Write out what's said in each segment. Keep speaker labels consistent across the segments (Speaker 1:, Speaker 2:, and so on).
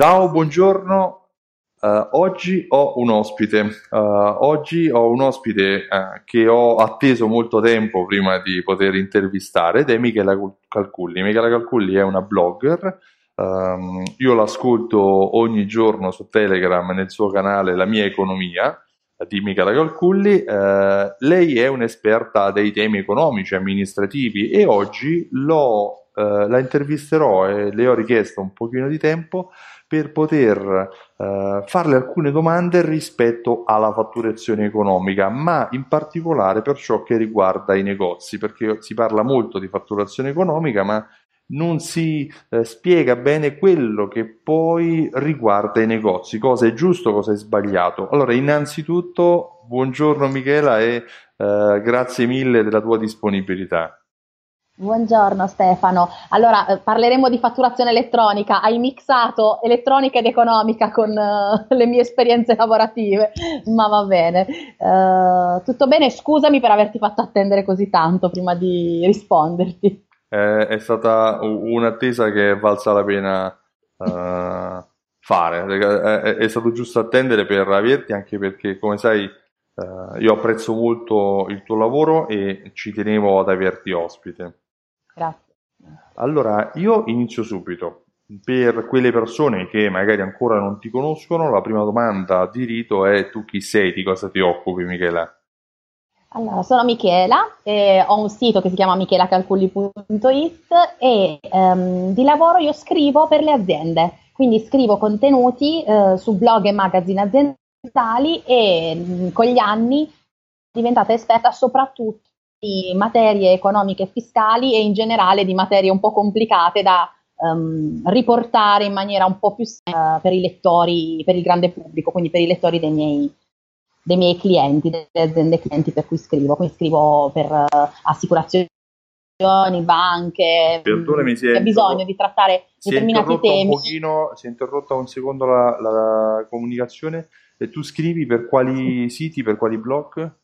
Speaker 1: Ciao, buongiorno. Uh, oggi ho un ospite. Uh, oggi ho un ospite uh, che ho atteso molto tempo prima di poter intervistare ed è Michela Calculli. Michela Calculli è una blogger. Um, io l'ascolto ogni giorno su Telegram nel suo canale La mia economia di Michela Calculli. lei è un'esperta dei temi economici, amministrativi e oggi la intervisterò e le ho richiesto un pochino di tempo per poter eh, farle alcune domande rispetto alla fatturazione economica, ma in particolare per ciò che riguarda i negozi, perché si parla molto di fatturazione economica, ma non si eh, spiega bene quello che poi riguarda i negozi, cosa è giusto, cosa è sbagliato. Allora, innanzitutto, buongiorno Michela e eh, grazie mille della tua disponibilità.
Speaker 2: Buongiorno Stefano. Allora, eh, parleremo di fatturazione elettronica. Hai mixato elettronica ed economica con uh, le mie esperienze lavorative, ma va bene. Uh, tutto bene? Scusami per averti fatto attendere così tanto prima di risponderti.
Speaker 1: Eh, è stata un'attesa che è valsa la pena uh, fare. È, è, stato giusto attendere per averti, anche perché, come sai, io apprezzo molto il tuo lavoro e ci tenevo ad averti ospite.
Speaker 2: Grazie.
Speaker 1: Allora, io inizio subito. Per quelle persone che magari ancora non ti conoscono, la prima domanda di rito è tu chi sei, di cosa ti occupi Michela?
Speaker 2: Allora, sono Michela, eh, ho un sito che si chiama michelacalculli.it e ehm, di lavoro io scrivo per le aziende, quindi scrivo contenuti eh, su blog e magazine aziendali e mh, mm, con gli anni sono diventata esperta soprattutto di materie economiche e fiscali e in generale di materie un po' complicate da um, riportare in maniera un po' più uh, per i lettori, per il grande pubblico, quindi per i lettori dei miei, dei miei clienti, delle aziende clienti per cui scrivo. Quindi scrivo per uh, assicurazioni banche,
Speaker 1: Perdonami, si c'è
Speaker 2: bisogno di trattare determinati temi.
Speaker 1: Un pochino, si è interrotta un secondo la, la comunicazione e tu scrivi per quali siti, per quali blog?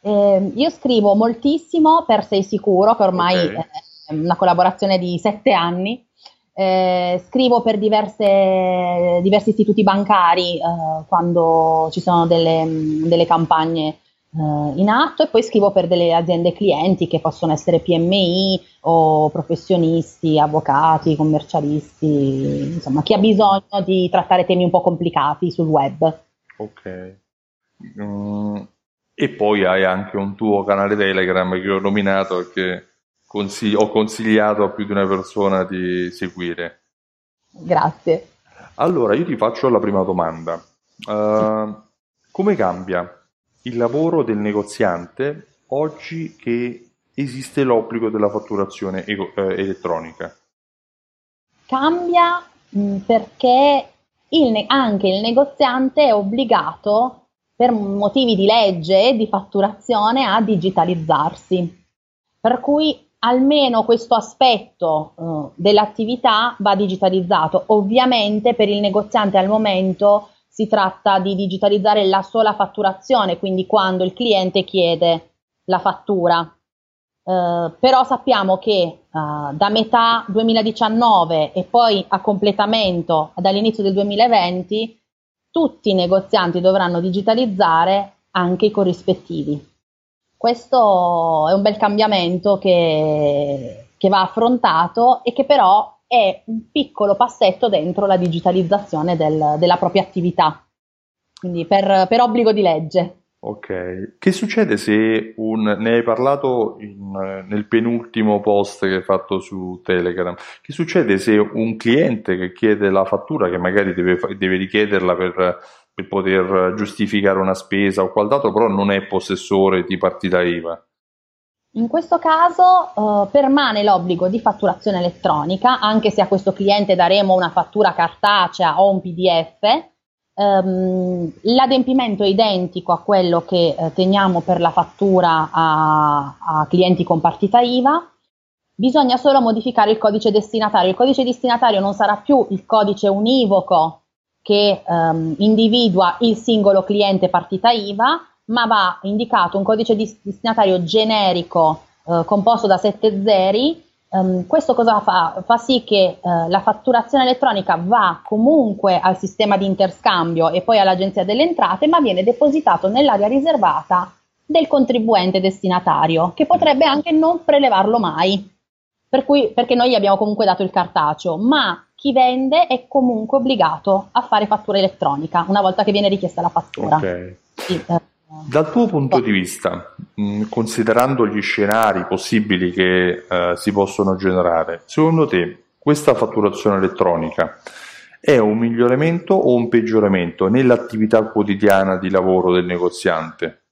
Speaker 2: Eh, io scrivo moltissimo per Sei Sicuro, che ormai okay. è una collaborazione di sette anni. Eh, scrivo per diverse, diversi istituti bancari eh, quando ci sono delle, delle campagne eh, in atto e poi scrivo per delle aziende clienti che possono essere PMI o professionisti, avvocati, commercialisti, insomma chi ha bisogno di trattare temi un po' complicati sul web.
Speaker 1: Ok. Mm, e poi hai anche un tuo canale Telegram che ho nominato e che consig- ho consigliato a più di una persona di seguire.
Speaker 2: Grazie.
Speaker 1: Allora, io ti faccio la prima domanda. Uh, come cambia il lavoro del negoziante oggi che esiste l'obbligo della fatturazione ego- eh, elettronica?
Speaker 2: Cambia mh, perché il ne- anche il negoziante è obbligato per motivi di legge e di fatturazione a digitalizzarsi. Per cui almeno questo aspetto uh, dell'attività va digitalizzato. Ovviamente per il negoziante al momento si tratta di digitalizzare la sola fatturazione, quindi quando il cliente chiede la fattura. Uh, però sappiamo che uh, da metà 2019 e poi a completamento dall'inizio del 2020 tutti i negozianti dovranno digitalizzare anche i corrispettivi. Questo è un bel cambiamento che, che va affrontato e che però è un piccolo passetto dentro la digitalizzazione del, della propria attività, quindi per, per obbligo di legge.
Speaker 1: Ok, che succede se un, ne hai parlato in, nel penultimo post che hai fatto su Telegram, che succede se un cliente che chiede la fattura, che magari deve, deve richiederla per, per, poter giustificare una spesa o quant'altro, però non è possessore di partita IVA?
Speaker 2: In questo caso eh, permane l'obbligo di fatturazione elettronica, anche se a questo cliente daremo una fattura cartacea o un PDF, Um, l'adempimento è identico a quello che eh, teniamo per la fattura a, a, clienti con partita IVA, bisogna solo modificare il codice destinatario. Il codice destinatario non sarà più il codice univoco che um, individua il singolo cliente partita IVA, ma va indicato un codice destinatario generico eh, composto da sette zeri Um, questo cosa fa? Fa sì che uh, la fatturazione elettronica va comunque al sistema di interscambio e poi all'agenzia delle entrate, ma viene depositato nell'area riservata del contribuente destinatario, che potrebbe anche non prelevarlo mai, per cui, perché noi gli abbiamo comunque dato il cartaceo, ma chi vende è comunque obbligato a fare fattura elettronica una volta che viene richiesta la fattura.
Speaker 1: Okay. Sì, eh, dal tuo punto di vista, mh, considerando gli scenari possibili che eh, si possono generare, secondo te questa fatturazione elettronica è un miglioramento o un peggioramento nell'attività quotidiana di lavoro del negoziante?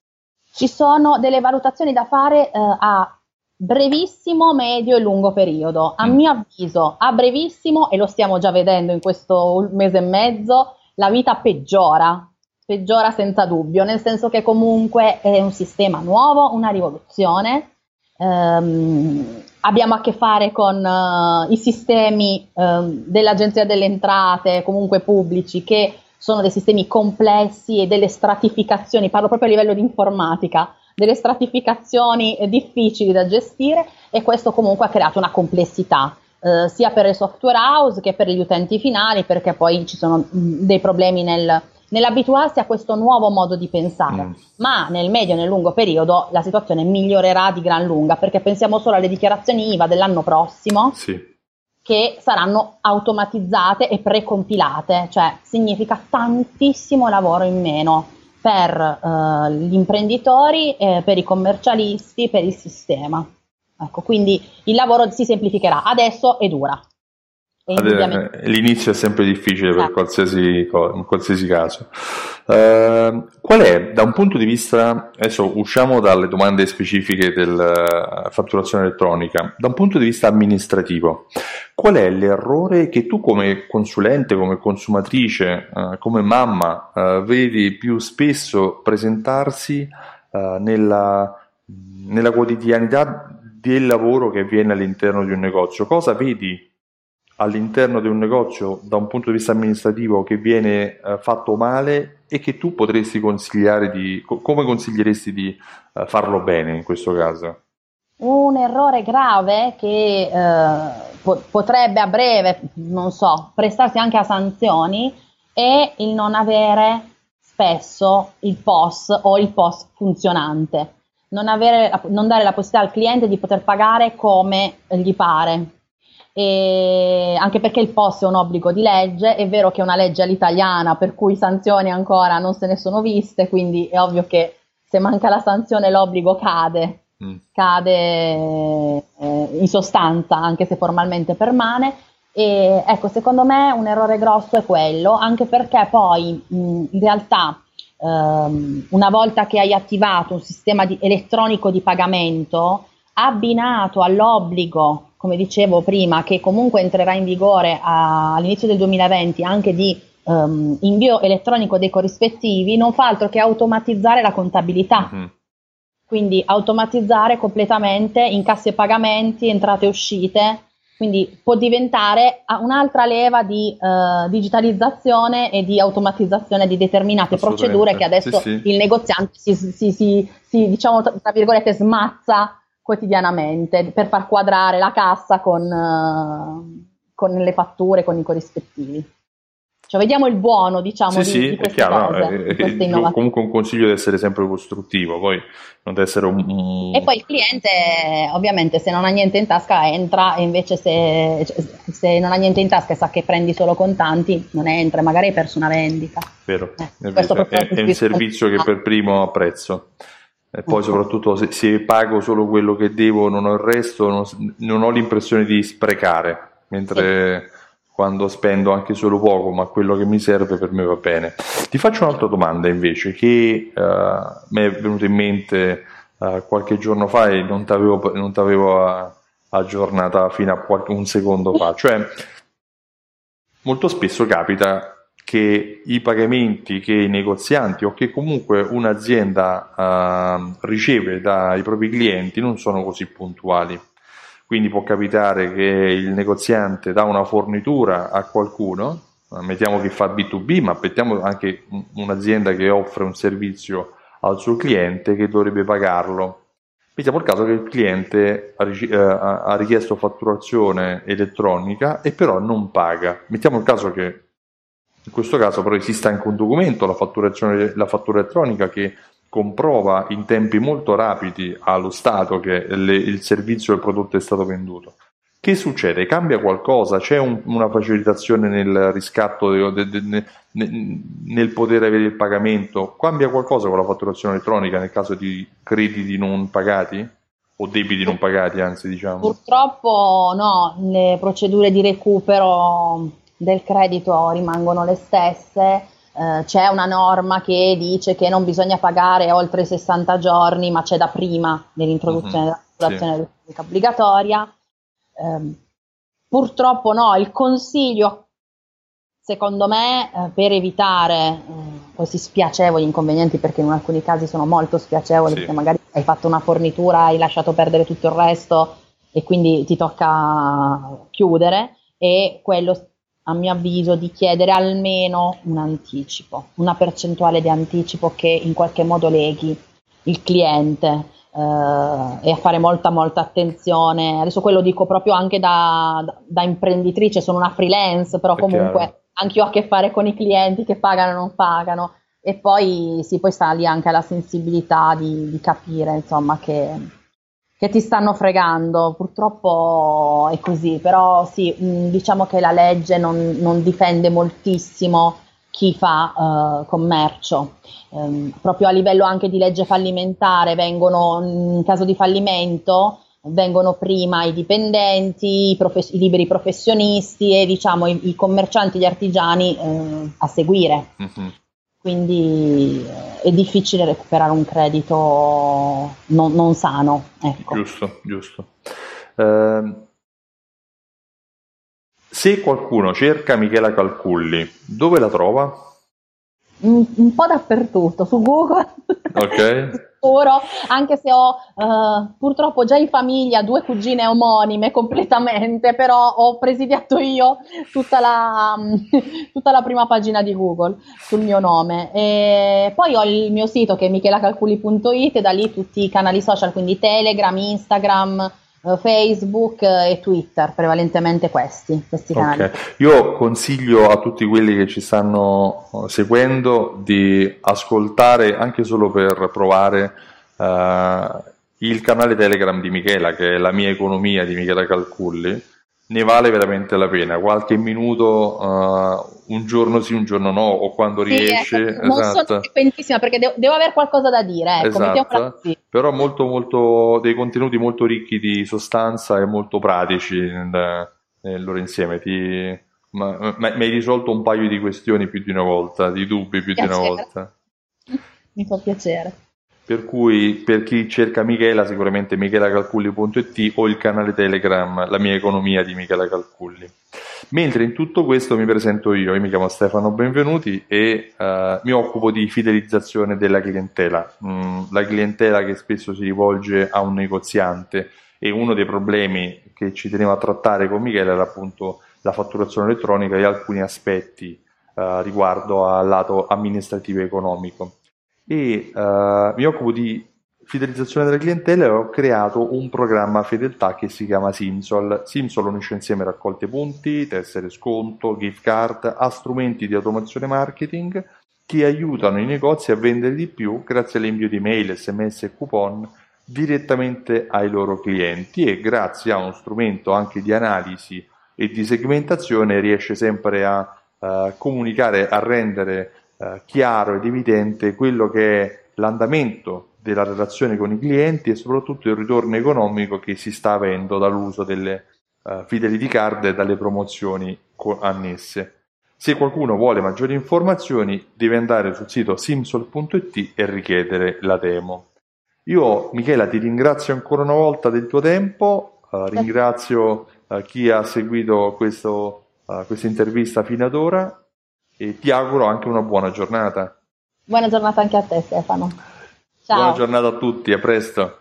Speaker 2: Ci sono delle valutazioni da fare eh, a brevissimo, medio e lungo periodo. A mm. mio avviso, a brevissimo, e lo stiamo già vedendo in questo mese e mezzo, la vita peggiora peggiora senza dubbio, nel senso che comunque è un sistema nuovo, una rivoluzione. Um, abbiamo a che fare con uh, i sistemi um, dell'Agenzia delle Entrate, comunque pubblici, che sono dei sistemi complessi e delle stratificazioni, parlo proprio a livello di informatica, delle stratificazioni difficili da gestire e questo comunque ha creato una complessità. Uh, sia per le software house che per gli utenti finali, perché poi ci sono mh, dei problemi nel, nell'abituarsi a questo nuovo modo di pensare, mm. ma nel medio e nel lungo periodo la situazione migliorerà di gran lunga perché pensiamo solo alle dichiarazioni IVA dell'anno prossimo
Speaker 1: sì.
Speaker 2: che saranno automatizzate e precompilate, cioè significa tantissimo lavoro in meno per uh, gli imprenditori, eh, per i commercialisti, per il sistema. Ecco, quindi il lavoro si semplificherà adesso e dura.
Speaker 1: L'inizio è sempre difficile per esatto. qualsiasi, in qualsiasi caso. Uh, qual è, da un punto di vista, adesso usciamo dalle domande specifiche della fatturazione elettronica, da un punto di vista amministrativo, qual è l'errore che tu come consulente, come consumatrice, uh, come mamma, uh, vedi più spesso presentarsi nella, nella quotidianità del lavoro che avviene all'interno di un negozio? Cosa vedi all'interno di un negozio da un punto di vista amministrativo che viene eh, fatto male e che tu potresti consigliare di come consiglieresti di eh, farlo bene in questo caso?
Speaker 2: Un errore grave che eh, po- potrebbe a breve, non so, prestarsi anche a sanzioni è il non avere spesso il POS o il POS funzionante, non, avere, non dare la possibilità al cliente di poter pagare come gli pare anche perché il POS è un obbligo di legge, è vero che è una legge all'italiana per cui sanzioni ancora non se ne sono viste, quindi è ovvio che se manca la sanzione l'obbligo cade, mm. cade eh, in sostanza anche se formalmente permane. E ecco, secondo me un errore grosso è quello, anche perché poi mh, in realtà ehm, una volta che hai attivato un sistema di, elettronico di pagamento, abbinato all'obbligo come dicevo prima, che comunque entrerà in vigore a, all'inizio del 2020 anche di um, invio elettronico dei corrispettivi, non fa altro che automatizzare la contabilità. Mm-hmm. Quindi automatizzare completamente incassi e pagamenti, entrate e uscite, quindi può diventare un'altra leva di uh, digitalizzazione e di automatizzazione di determinate procedure che adesso sì, sì. il negoziante si, si, si, si, diciamo, tra virgolette, smazza quotidianamente per far quadrare la cassa con, uh, con le fatture, con i corrispettivi. Cioè, vediamo il buono, diciamo,
Speaker 1: sì,
Speaker 2: di,
Speaker 1: sì,
Speaker 2: di
Speaker 1: queste chiaro, cose, eh, di comunque un consiglio deve essere sempre costruttivo, poi non essere un, un...
Speaker 2: E poi il cliente, ovviamente, se non ha niente in tasca entra e invece se, se, non ha niente in tasca e sa che prendi solo contanti, non entra, magari hai perso una vendita.
Speaker 1: Vero, eh, è, è, è un servizio che per primo apprezzo. E poi soprattutto se, se, pago solo quello che devo, non ho il resto, non, non ho l'impressione di sprecare, mentre sì. quando spendo anche solo poco, ma quello che mi serve per me va bene. Ti faccio un'altra domanda invece che uh, mi è venuta in mente uh, qualche giorno fa e non non t'avevo aggiornata fino a qualche, un secondo fa, cioè molto spesso capita che i pagamenti che i negozianti o che comunque un'azienda uh, riceve dai propri clienti non sono così puntuali. Quindi può capitare che il negoziante dà una fornitura a qualcuno, mettiamo che fa B2B, ma mettiamo anche un'azienda che offre un servizio al suo cliente che dovrebbe pagarlo Mettiamo il caso che il cliente eh, ha, richiesto fatturazione elettronica e però non paga. Mettiamo il caso che in questo caso però esista anche un documento, la, la fattura elettronica che comprova in tempi molto rapidi allo Stato che le, il servizio o il prodotto è stato venduto. Che succede? Cambia qualcosa? C'è un, una facilitazione nel riscatto, de, de, de, nel poter avere il pagamento? Cambia qualcosa con la fatturazione elettronica nel caso di crediti non pagati? O debiti non pagati, anzi, diciamo?
Speaker 2: Purtroppo no, le procedure di recupero del credito rimangono le stesse. Eh, c'è una norma che dice che non bisogna pagare oltre 60 giorni, ma c'è da prima dell'introduzione uh-huh, della fatturazione sì. elettronica obbligatoria eh, purtroppo no, il consiglio secondo me eh, per evitare eh, questi spiacevoli inconvenienti perché in alcuni casi sono molto spiacevoli sì. perché magari hai fatto una fornitura, hai lasciato perdere tutto il resto e quindi ti tocca chiudere e quello a mio avviso di chiedere almeno un anticipo, una percentuale di anticipo che in qualche modo leghi il cliente Uh, e a fare molta molta attenzione. Adesso quello dico proprio anche da, da, imprenditrice, sono una freelance, però È comunque anche io ho a che fare con i clienti che pagano o non pagano e poi sì, poi sta lì anche la sensibilità di, di capire insomma che, che, ti stanno fregando. Purtroppo è così, però sì, mh, diciamo che la legge non, non difende moltissimo chi fa uh, commercio. Um, proprio a livello anche di legge fallimentare vengono, in caso di fallimento, vengono prima i dipendenti, i, profes- i liberi professionisti e diciamo i, i commercianti, gli artigiani uh, a seguire. Mm-hmm. Quindi uh, è difficile recuperare un credito non, non sano. Ecco.
Speaker 1: Giusto, giusto. Uh, se qualcuno cerca Michela Calculli, dove la trova?
Speaker 2: Un, un po' dappertutto, su Google.
Speaker 1: Ok.
Speaker 2: Anche se ho uh, purtroppo già in famiglia due cugine omonime completamente, però ho presidiato io tutta la, tutta la prima pagina di Google sul mio nome. E poi ho il mio sito che è michelacalculi.it e da lì tutti i canali social, quindi Telegram, Instagram, Facebook e Twitter, prevalentemente questi, questi canali. Okay.
Speaker 1: Io consiglio a tutti quelli che ci stanno eh, seguendo di ascoltare anche solo per provare uh, il canale Telegram di Michela, che è la mia economia di Michela Calculli ne vale veramente la pena. Qualche minuto, uh, un giorno sì, un giorno no, o quando sì, riesce.
Speaker 2: Ecco, non esatto. sono frequentissima perché devo, devo, avere qualcosa da dire. Ecco,
Speaker 1: esatto. Però molto, molto, dei contenuti molto ricchi di sostanza e molto pratici nel, nel loro insieme. Ti, ma, ma, mi hai risolto un paio di questioni più di una volta, di dubbi più piacere. di una volta.
Speaker 2: Mi fa piacere.
Speaker 1: Per cui per chi cerca Michela sicuramente michelacalculli.it o il canale Telegram La mia economia di Michela Calculli. Mentre in tutto questo mi presento io, io mi chiamo Stefano Benvenuti e uh, mi occupo di fidelizzazione della clientela, mm, la clientela che spesso si rivolge a un negoziante. E uno dei problemi che ci tenevo a trattare con Michela era appunto la fatturazione elettronica e alcuni aspetti uh, riguardo al lato amministrativo economico e uh, mi occupo di fidelizzazione della clientela e ho creato un programma fedeltà che si chiama Simsol. Simsol unisce insieme raccolte punti, tessere sconto, gift card a strumenti di automazione marketing che aiutano i negozi a vendere di più grazie all'invio di mail, sms e coupon direttamente ai loro clienti e grazie a uno strumento anche di analisi e di segmentazione riesce sempre a uh, comunicare, a rendere eh, chiaro ed evidente quello che è l'andamento della relazione con i clienti e soprattutto il ritorno economico che si sta avendo dall'uso delle uh, fidelity card e dalle promozioni co- annesse. Se qualcuno vuole maggiori informazioni deve andare sul sito simsol.it e richiedere la demo. Io Michela ti ringrazio ancora una volta del tuo tempo, uh, ringrazio uh, chi ha seguito questo, questa intervista fino ad ora e ti auguro anche una buona giornata.
Speaker 2: Buona giornata anche a te Stefano.
Speaker 1: Ciao. Buona giornata a tutti, a presto.